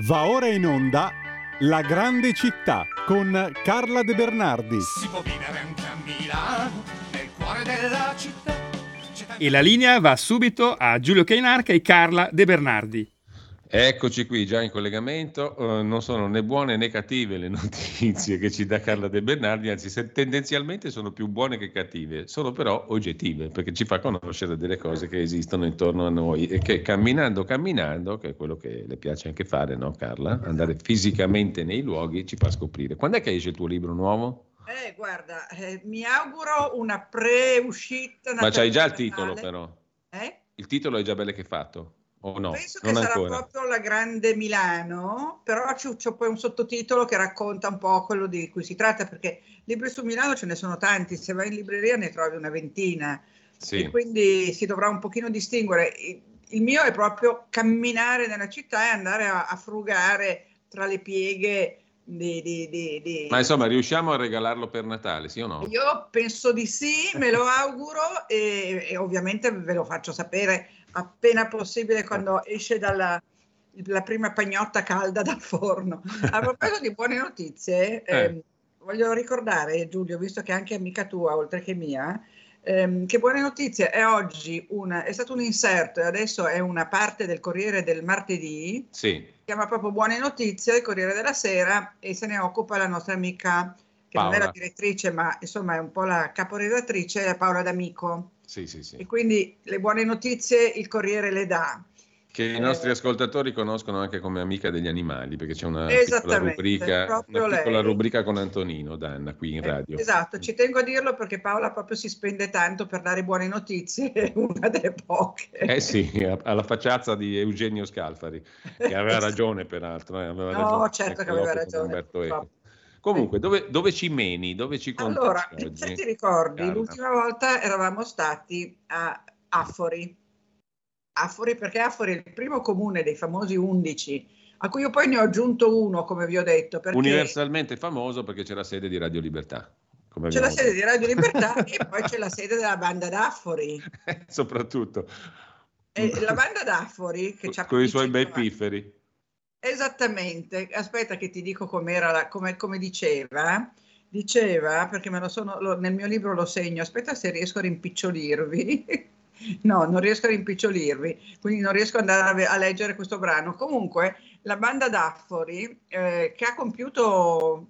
Va ora in onda La grande città con Carla De Bernardi. Si può vivere anche a Milano, nel cuore della città. E la linea va subito a Giulio Cainarca e Carla De Bernardi. Eccoci qui già in collegamento, uh, non sono né buone né cattive le notizie che ci dà Carla De Bernardi, anzi tendenzialmente sono più buone che cattive, sono però oggettive perché ci fa conoscere delle cose che esistono intorno a noi e che camminando, camminando, che è quello che le piace anche fare, no Carla? Andare fisicamente nei luoghi ci fa scoprire. Quando è che esce il tuo libro nuovo? Eh, guarda, eh, mi auguro una pre-uscita. Ma c'hai già il titolo però. Eh? Il titolo è già bello che fatto. O no? Penso non che sarà ancora. proprio la grande Milano, però c'è, poi un sottotitolo che racconta un po' quello di cui si tratta, perché libri su Milano ce ne sono tanti, se vai in libreria ne trovi una ventina, Sì. quindi si dovrà un pochino distinguere. Il, mio è proprio camminare nella città e andare a, a frugare tra le pieghe di... di- di- di- Ma insomma, riusciamo a regalarlo per Natale, sì o no? Io penso di sì, me lo auguro e, e ovviamente ve lo faccio sapere appena possibile quando esce dalla la prima pagnotta calda dal forno. A proposito di buone notizie, Eh. ehm, voglio ricordare Giulio, visto che è anche amica tua oltre che mia, ehm, che buone notizie è oggi una, è stato un inserto e adesso è una parte del Corriere del martedì, Sì, si chiama proprio Buone Notizie, il Corriere della Sera e se ne occupa la nostra amica che non è Paola. la direttrice ma insomma è un po' la caporedattrice, Paola D'Amico. Sì, sì, sì. E quindi le buone notizie il Corriere le dà. Che i nostri ascoltatori conoscono anche come amica degli animali, perché c'è una piccola rubrica, una piccola rubrica con Antonino Danna qui in Eh, radio. esatto, ci tengo a dirlo perché Paola proprio si spende tanto per dare buone notizie, è una delle poche. Eh sì, alla facciazza di Eugenio Scalfari, che aveva ragione peraltro. eh, aveva No, ragione, certo che Ecco, aveva dopo con ragione. Comunque, dove, dove ci meni? Dove ci Allora, oggi? se ti ricordi, Carla? l'ultima volta eravamo stati a Affori. Affori perché Affori è il primo comune dei famosi 11, a cui io poi ne ho aggiunto uno, come vi ho detto, perché Universalmente famoso perché c'è la sede di Radio Libertà. c'è la abbiamo sede di Radio Libertà e poi c'è la sede della banda d'Affori. detto. Soprattutto. E la banda d'Affori che con i suoi bei 25 pifferi. Esattamente, aspetta che ti dico com'era la- come, come diceva. Diceva, perché me lo sono, lo- nel mio libro lo segno, aspetta se riesco a rimpicciolirvi. No, non riesco a rimpicciolirvi, quindi non riesco ad andare a, a leggere questo brano. Comunque, la banda d'Affori, eh, che ha compiuto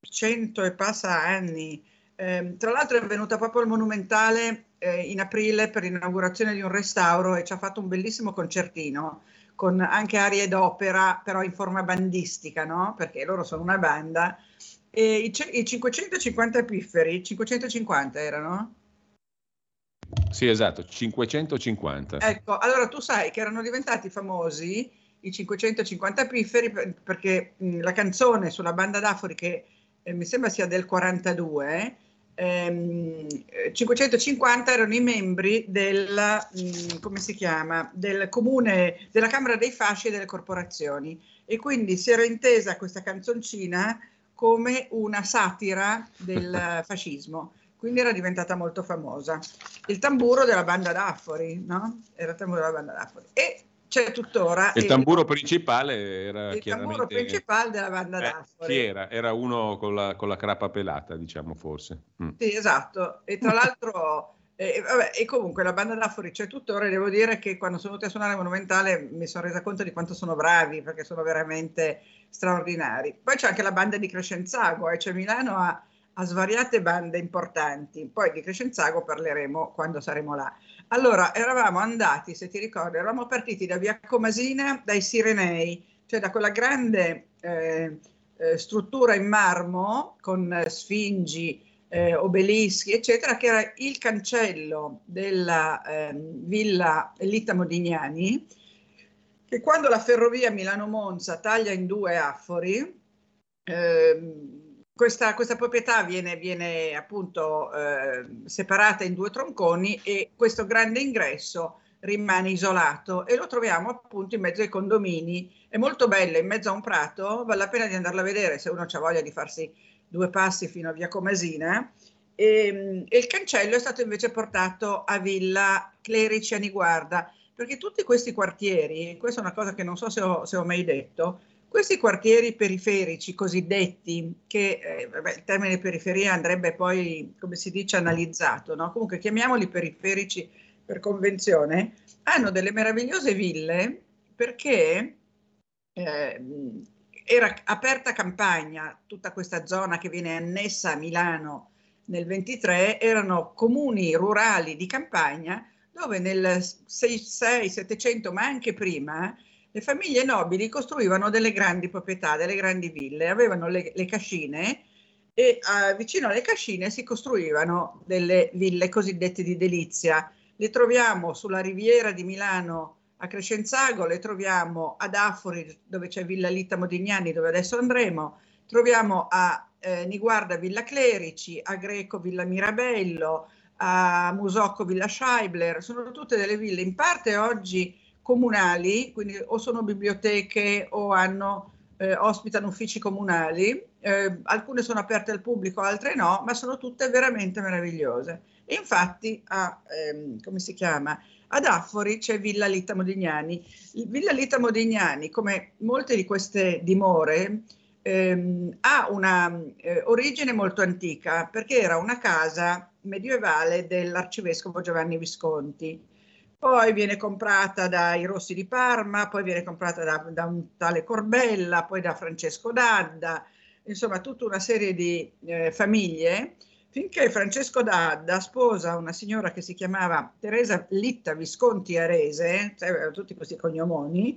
cento e passa anni, ehm, tra l'altro è venuta proprio al Monumentale eh, in aprile per l'inaugurazione di un restauro e ci ha fatto un bellissimo concertino con anche arie d'opera, però in forma bandistica, no? Perché loro sono una banda. E i, i 550 pifferi, 550 erano? Sì, esatto, 550. Ecco, allora tu sai che erano diventati famosi i 550 pifferi per- perché la canzone sulla banda d'Afori, che eh, mi sembra sia del 42, ehm, eh, 550 erano i membri del, mh, come si chiama, del comune, della Camera dei Fasci e delle corporazioni e quindi si era intesa questa canzoncina come una satira del fascismo. Quindi era diventata molto famosa. Il tamburo della banda d'Affori, no? Era il tamburo della banda d'Affori. E c'è tuttora Il tamburo principale era il chiaramente... tamburo principale della banda Eh, d'Affori. chi era? Era uno con la, con la crapa pelata, diciamo forse. Mm. Sì, esatto. E tra l'altro, eh, vabbè, e comunque la banda d'Affori c'è tuttora. e Devo dire che quando sono venuti a suonare Monumentale mi sono resa conto di quanto sono bravi, perché sono veramente straordinari. Poi c'è anche la banda di Crescenzago, eh, cioè Milano ha, ha svariate bande importanti. Poi di Crescenzago parleremo quando saremo là. Allora, eravamo andati, se ti ricordi, eravamo partiti da Via Comasina, dai Sirenei, cioè da quella grande eh, eh, struttura in marmo con eh, sfingi, eh, obelischi, eccetera, che era il cancello della ehm, villa Elita Modignani, che quando la ferrovia Milano-Monza taglia in due affori, ehm, questa, questa proprietà viene, viene appunto eh, separata in due tronconi e questo grande ingresso rimane isolato e lo troviamo appunto in mezzo ai condomini. È molto bello, in mezzo a un prato, vale la pena di andarla a vedere se uno ha voglia di farsi due passi fino a via Comasina. E, e il cancello è stato invece portato a Villa Clerici a Niguarda, perché tutti questi quartieri, questa è una cosa che non so se ho, se ho mai detto, Questi quartieri periferici cosiddetti, che eh, vabbè, il termine periferia andrebbe poi, come si dice, analizzato, no? comunque chiamiamoli periferici per convenzione, hanno delle meravigliose ville perché eh, era aperta campagna, tutta questa zona che viene annessa a Milano nel 23, erano comuni rurali di campagna dove nel 600-700, ma anche prima, le famiglie nobili costruivano delle grandi proprietà, delle grandi ville, avevano le, le cascine e uh, vicino alle cascine si costruivano delle ville cosiddette di delizia. Le troviamo sulla riviera di Milano a Crescenzago, le troviamo ad Afori dove c'è Villa Litta Modignani dove adesso andremo, troviamo a eh, Niguarda Villa Clerici, a Greco Villa Mirabello, a Musocco Villa Scheibler, sono tutte delle ville. In parte oggi comunali, quindi o sono biblioteche o hanno, eh, ospitano uffici comunali, eh, alcune sono aperte al pubblico, altre no, ma sono tutte veramente meravigliose. E infatti, a, ehm, come si chiama? Ad Affori c'è Villa Lita Modignani. Villa Lita Modignani, come molte di queste dimore, ehm, ha una eh, origine molto antica perché era una casa medievale dell'arcivescovo Giovanni Visconti. Poi viene comprata dai Rossi di Parma, poi viene comprata da, da un tale Corbella, poi da Francesco Dadda, insomma tutta una serie di eh, famiglie. Finché Francesco D'Adda sposa una signora che si chiamava Teresa Litta Visconti Arese, cioè tutti questi cognomoni,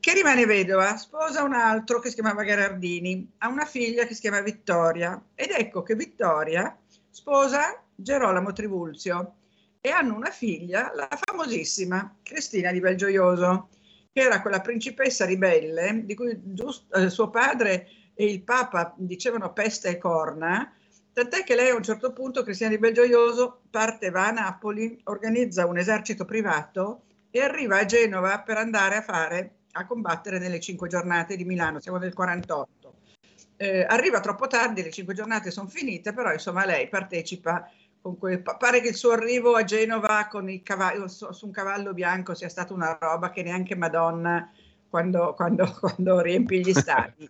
che rimane vedova, sposa un altro che si chiamava Gherardini, ha una figlia che si chiama Vittoria. Ed ecco che Vittoria sposa Gerolamo Trivulzio e hanno una figlia, la famosissima Cristina di Belgioioso, che era quella principessa ribelle di cui giusto, eh, suo padre e il Papa dicevano peste e corna, Tant'è che lei a un certo punto, Cristina di Belgioioso, parte, va a Napoli, organizza un esercito privato e arriva a Genova per andare a fare, a combattere nelle cinque giornate di Milano, siamo nel 48. Eh, arriva troppo tardi, le cinque giornate sono finite, però insomma lei partecipa con quel, pare che il suo arrivo a Genova cavallo, su, su un cavallo bianco sia stata una roba che neanche Madonna quando, quando, quando riempì gli stadi.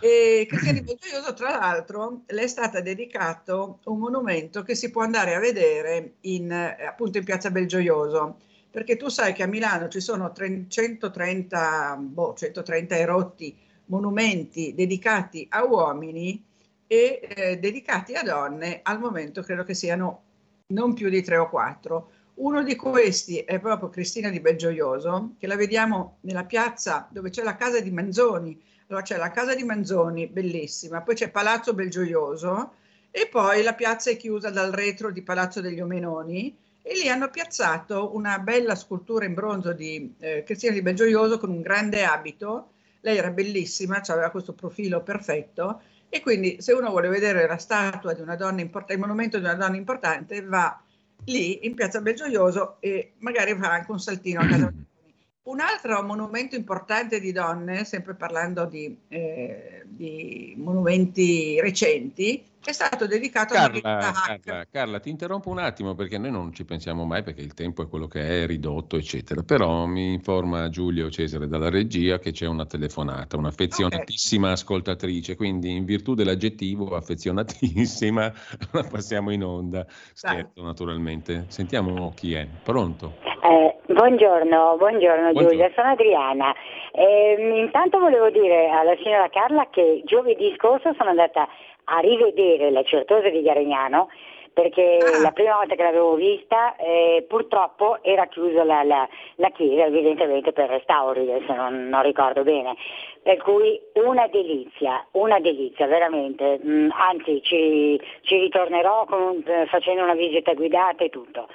E Cristiani Belgioioso, tra l'altro, le è stato dedicato un monumento che si può andare a vedere in, appunto in piazza Belgioioso, perché tu sai che a Milano ci sono 130, boh, 130 erotti monumenti dedicati a uomini e eh, dedicati a donne, al momento credo che siano non più di tre o quattro. Uno di questi è proprio Cristina di Belgioioso, che la vediamo nella piazza dove c'è la casa di Manzoni, allora c'è la casa di Manzoni, bellissima, poi c'è Palazzo Belgioioso e poi la piazza è chiusa dal retro di Palazzo degli Omenoni e lì hanno piazzato una bella scultura in bronzo di eh, Cristina di Belgioioso con un grande abito. Lei era bellissima, aveva questo profilo perfetto e quindi se uno vuole vedere la statua di una donna importante, il monumento di una donna importante, va lì in piazza Belgioioso e magari fa anche un saltino a casa un altro monumento importante di donne, sempre parlando di, eh, di monumenti recenti, è stato dedicato Carla, a Carla, Carla, ti interrompo un attimo perché noi non ci pensiamo mai perché il tempo è quello che è, ridotto, eccetera. Però mi informa Giulio Cesare dalla regia che c'è una telefonata, un'affezionatissima okay. ascoltatrice, quindi in virtù dell'aggettivo affezionatissima la passiamo in onda. Scherzo, Dai. naturalmente. Sentiamo chi è. Pronto? Eh, buongiorno, buongiorno, buongiorno, Giulia, sono Adriana. Eh, intanto volevo dire alla signora Carla che giovedì scorso sono andata a rivedere la Certosa di Garegnano perché ah. la prima volta che l'avevo vista eh, purtroppo era chiusa la, la, la, chiesa evidentemente per restauri, adesso non, non, ricordo bene, per cui una delizia, una delizia veramente, mm, anzi ci, ci ritornerò con, eh, facendo una visita guidata e tutto.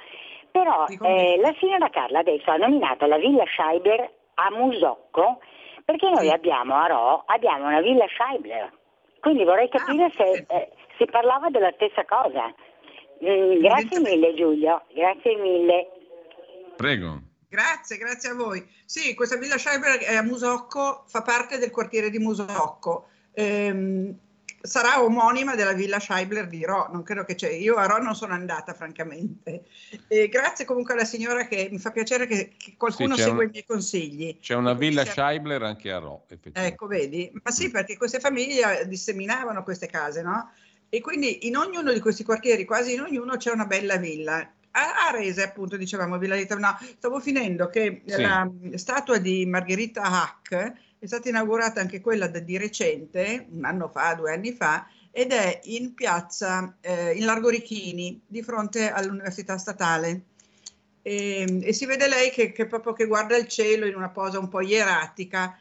Però eh, la signora Carla adesso ha nominato la Villa Scheibler a Musocco perché noi sì. abbiamo a Ro abbiamo una Villa Scheibler quindi vorrei ah, capire ah, se eh, si parlava della stessa cosa. Mm, grazie mille Giulio, grazie mille. Prego. Grazie, grazie a voi. Sì, questa Villa Scheiber è a Musocco, fa parte del quartiere di Musocco. Ehm, sarà omonima della villa Scheibler di Ro, non credo che c'è, io a Ro non sono andata francamente. E grazie comunque alla signora che mi fa piacere che, che qualcuno sì, segue un, i miei consigli. C'è una villa Scheibler anche a Ro, Ecco, vedi? Ma sì, perché queste famiglie disseminavano queste case, no? E quindi in ognuno di questi quartieri, quasi in ognuno, c'è una bella villa. A Arese, appunto, dicevamo Villa Lita, no, stavo finendo che sì. la statua di Margherita Hack è stata inaugurata anche quella di recente, un anno fa, due anni fa, ed è in piazza, eh, in Largo Richini, di fronte all'Università Statale. E, e si vede lei che, che, proprio che guarda il cielo in una posa un po' ieratica.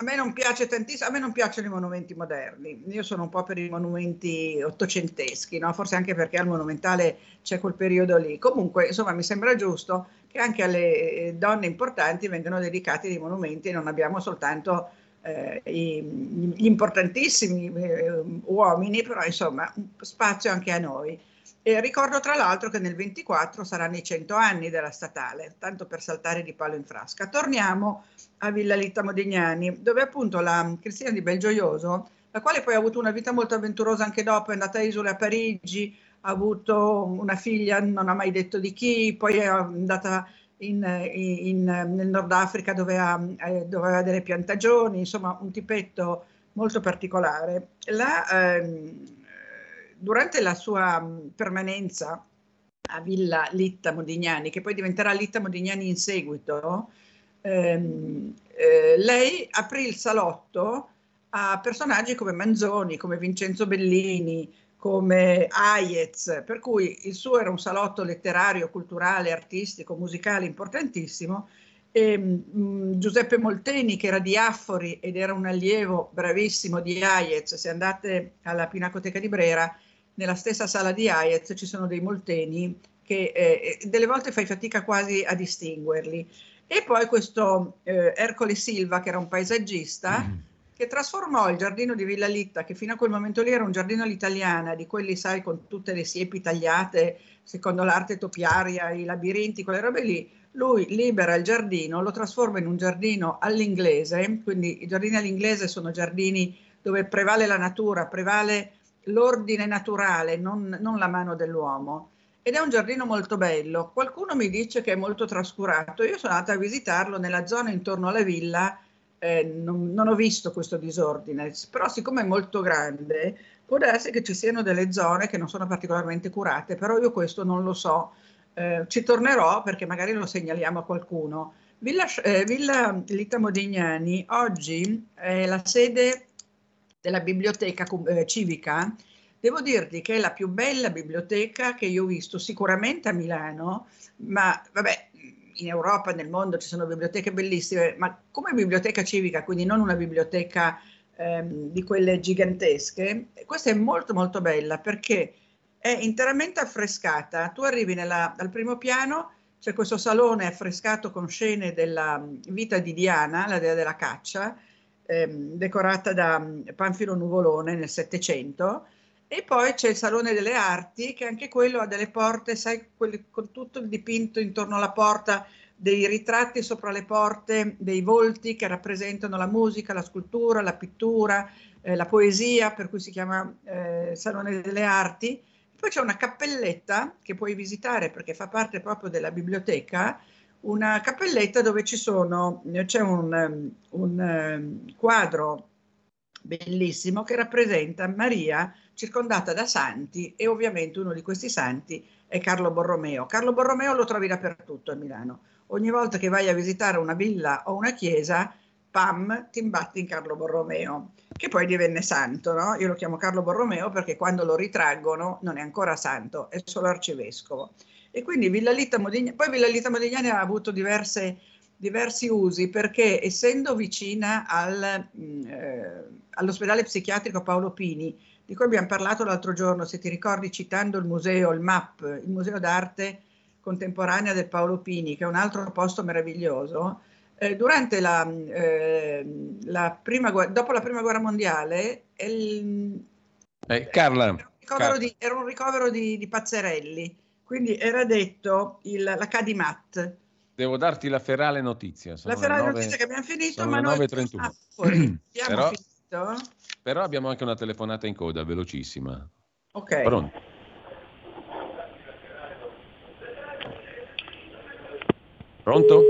A me non piace tantissimo, a me non piacciono i monumenti moderni, io sono un po' per i monumenti ottocenteschi, no? forse anche perché al monumentale c'è quel periodo lì. Comunque, insomma, mi sembra giusto che anche alle eh, donne importanti vengano dedicati dei monumenti e non abbiamo soltanto eh, gli importantissimi eh, uomini, però insomma spazio anche a noi. E ricordo tra l'altro che nel 24 saranno i 100 anni della statale, tanto per saltare di palo in frasca. Torniamo a Villa Litta Modignani, dove appunto la Cristina di Belgioioso, la quale poi ha avuto una vita molto avventurosa anche dopo, è andata a Isole a Parigi, ha avuto una figlia, non ha mai detto di chi, poi è andata in, in, nel Nord Africa dove, ha, eh, dove aveva delle piantagioni, insomma un tipetto molto particolare. La, ehm, durante la sua permanenza a Villa Litta Modignani, che poi diventerà Litta Modignani in seguito, ehm, eh, lei aprì il salotto a personaggi come Manzoni, come Vincenzo Bellini, come Hayez, per cui il suo era un salotto letterario, culturale, artistico, musicale importantissimo. E, mh, mm, Giuseppe Molteni, che era di Affori ed era un allievo bravissimo di Hayez, se andate alla Pinacoteca di Brera, nella stessa sala di Hayez ci sono dei Molteni che eh, delle volte fai fatica quasi a distinguerli. E poi questo eh, Ercole Silva, che era un paesaggista, mm che trasformò il giardino di Villa Litta, che fino a quel momento lì era un giardino all'italiana, di quelli, sai, con tutte le siepi tagliate, secondo l'arte topiaria, i labirinti, quelle robe lì, lui libera il giardino, lo trasforma in un giardino all'inglese, quindi i giardini all'inglese sono giardini dove prevale la natura, prevale l'ordine naturale, non, non la mano dell'uomo. Ed è un giardino molto bello. Qualcuno mi dice che è molto trascurato. Io sono andata a visitarlo nella zona intorno alla villa eh, non, non, ho visto questo disordine, però siccome è molto grande, può darsi che ci siano delle zone che non sono particolarmente curate, però io questo non lo so. Eh, ci tornerò perché magari lo segnaliamo a qualcuno. Villa, eh, Villa Lita Modignani oggi è la sede della biblioteca eh, civica. Devo dirti che è la più bella biblioteca che io ho visto sicuramente a Milano, ma vabbè, in Europa nel mondo ci sono biblioteche bellissime, ma come biblioteca civica, quindi non una biblioteca ehm, di quelle gigantesche, questa è molto molto bella perché è interamente affrescata. Tu arrivi nella, al primo piano, c'è questo salone affrescato con scene della vita di Diana, la dea della caccia, ehm, decorata da Panfilo Nuvolone nel Settecento e poi c'è il Salone delle Arti, che anche quello ha delle porte, sai, quelli, con tutto il dipinto intorno alla porta, dei ritratti sopra le porte, dei volti che rappresentano la musica, la scultura, la pittura, eh, la poesia, per cui si chiama eh, Salone delle Arti. Poi c'è una cappelletta che puoi visitare perché fa parte proprio della biblioteca, una cappelletta dove ci sono, c'è un, un, un quadro bellissimo che rappresenta Maria circondata da santi e ovviamente uno di questi santi è Carlo Borromeo. Carlo Borromeo lo trovi dappertutto a Milano. Ogni volta che vai a visitare una villa o una chiesa, pam, ti imbatti in Carlo Borromeo, che poi divenne santo, no? Io lo chiamo Carlo Borromeo perché quando lo ritraggono non è ancora santo, è solo arcivescovo. E quindi Villa Lita Modignani, poi Villa Lita Modignani ha avuto diverse, diversi usi perché essendo vicina al, mm, eh, all'ospedale psichiatrico Paolo Pini, di cui abbiamo parlato l'altro giorno, se ti ricordi, citando il museo, il MAP, il Museo d'Arte Contemporanea del Paolo Pini, che è un altro posto meraviglioso. Eh, durante la, eh, la prima, dopo la prima guerra mondiale, il, eh, Carla, era, di, era un ricovero di, di, Pazzerelli, quindi era detto il, la Cadimat. Devo darti la ferale notizia. Sono la ferale 9, notizia che abbiamo finito, ma noi 9.31. Però... Capito? Però abbiamo anche una telefonata in coda, velocissima. Ok. Pronto? Pronto?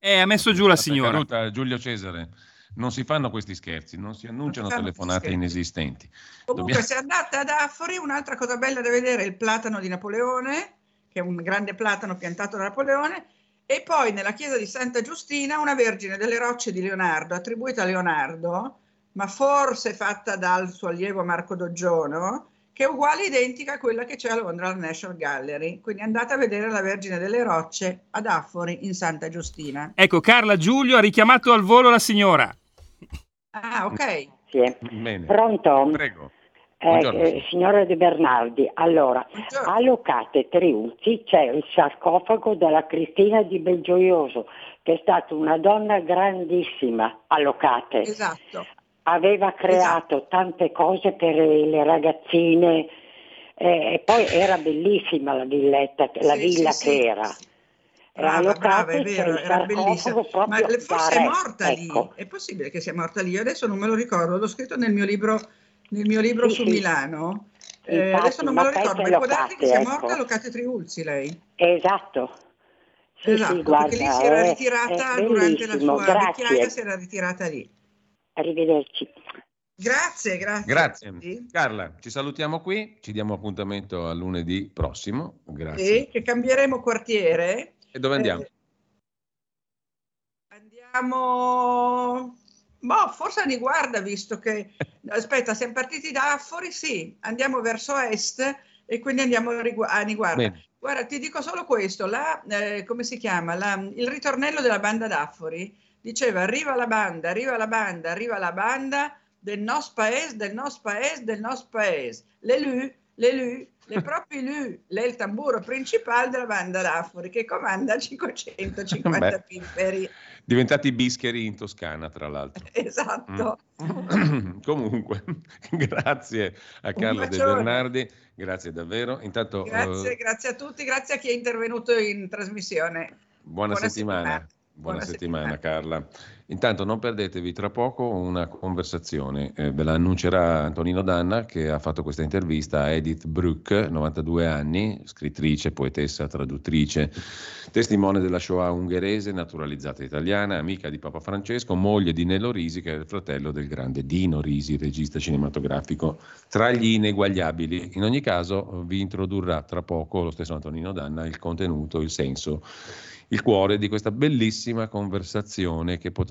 Eh, ha messo giù la signora. caduta, Giulio Cesare. Non si fanno questi scherzi, non si annunciano Non telefonate inesistenti. Comunque, Dobbiamo- se andate ad Affori, un'altra cosa bella da vedere è il platano di Napoleone, che è un grande platano piantato da Napoleone, e poi nella chiesa di Santa Giustina una Vergine delle Rocce di Leonardo, attribuita a Leonardo, ma forse fatta dal suo allievo Marco Doggiono, che è uguale e identica a quella che c'è a Londra alla National Gallery. Quindi andate a vedere la Vergine delle Rocce ad Affori in Santa Giustina. Ecco, Carla Giulio ha richiamato al volo la signora. Ah, ok. Sì. Bene. Pronto? Prego. Eh, eh, signora De Bernardi, allora, Buongiorno. a Locate Triuzzi c'è il sarcofago della Cristina di Belgioioso, che è stata una donna grandissima a Locate. Esatto. Aveva creato tante cose per le ragazzine eh, e poi era bellissima la villetta, la Sì, villa sì, che sì. era. Brava, brava, è vero, era proprio Ma forse è morta ecco. lì. È possibile che sia morta lì. Adesso non me lo ricordo. L'ho scritto nel mio libro, nel mio libro Sì, su sì. Milano. Eh, Infatti, adesso non me lo ricordo, ma può darsi che sia Locate, morta a ecco. Locate Triulzi lei. Esatto. Sì, esatto, sì, guarda, perché lì si era è- ritirata è durante la sua Grazie. vecchiaia, si era ritirata lì. Arrivederci. Grazie, grazie. Grazie. Sì. Carla, ci salutiamo qui, ci diamo appuntamento a lunedì prossimo. Grazie. Sì, che cambieremo quartiere. E dove andiamo? Eh, andiamo. Boh, forse a Niguarda, visto che. Aspetta, siamo partiti da Affori, sì, andiamo verso est e quindi andiamo a Rigu- a Niguarda. Bene. Guarda, ti dico solo questo: la, eh, come si chiama? La- il ritornello della banda d'Affori diceva: Arriva la banda, arriva la banda, arriva la banda del nostro paese, del nostro paese, del nostro paese. Le lu, le proprie lu, lei è il tamburo principale della banda d'Affori che comanda 550 Beh. pifferi. Diventati bischeri in Toscana, tra l'altro. Esatto. Mm. Comunque, grazie a Carla De. Bernardi, grazie davvero. Intanto, Grazie, eh, grazie a tutti, grazie a chi è intervenuto in trasmissione. buona, buona settimana. settimana. Buona, Buona settimana, settimana. Carla. Intanto non perdetevi tra poco una conversazione, eh, ve la annuncerà Antonino Danna che ha fatto questa intervista a Edith Bruck, 92 anni, scrittrice, poetessa, traduttrice, testimone della Shoah ungherese, naturalizzata italiana, amica di Papa Francesco, moglie di Nello Risi che è il fratello del grande Dino Risi, regista cinematografico, tra gli ineguagliabili. In ogni caso vi introdurrà tra poco lo stesso Antonino Danna il contenuto, il senso il cuore di questa bellissima conversazione che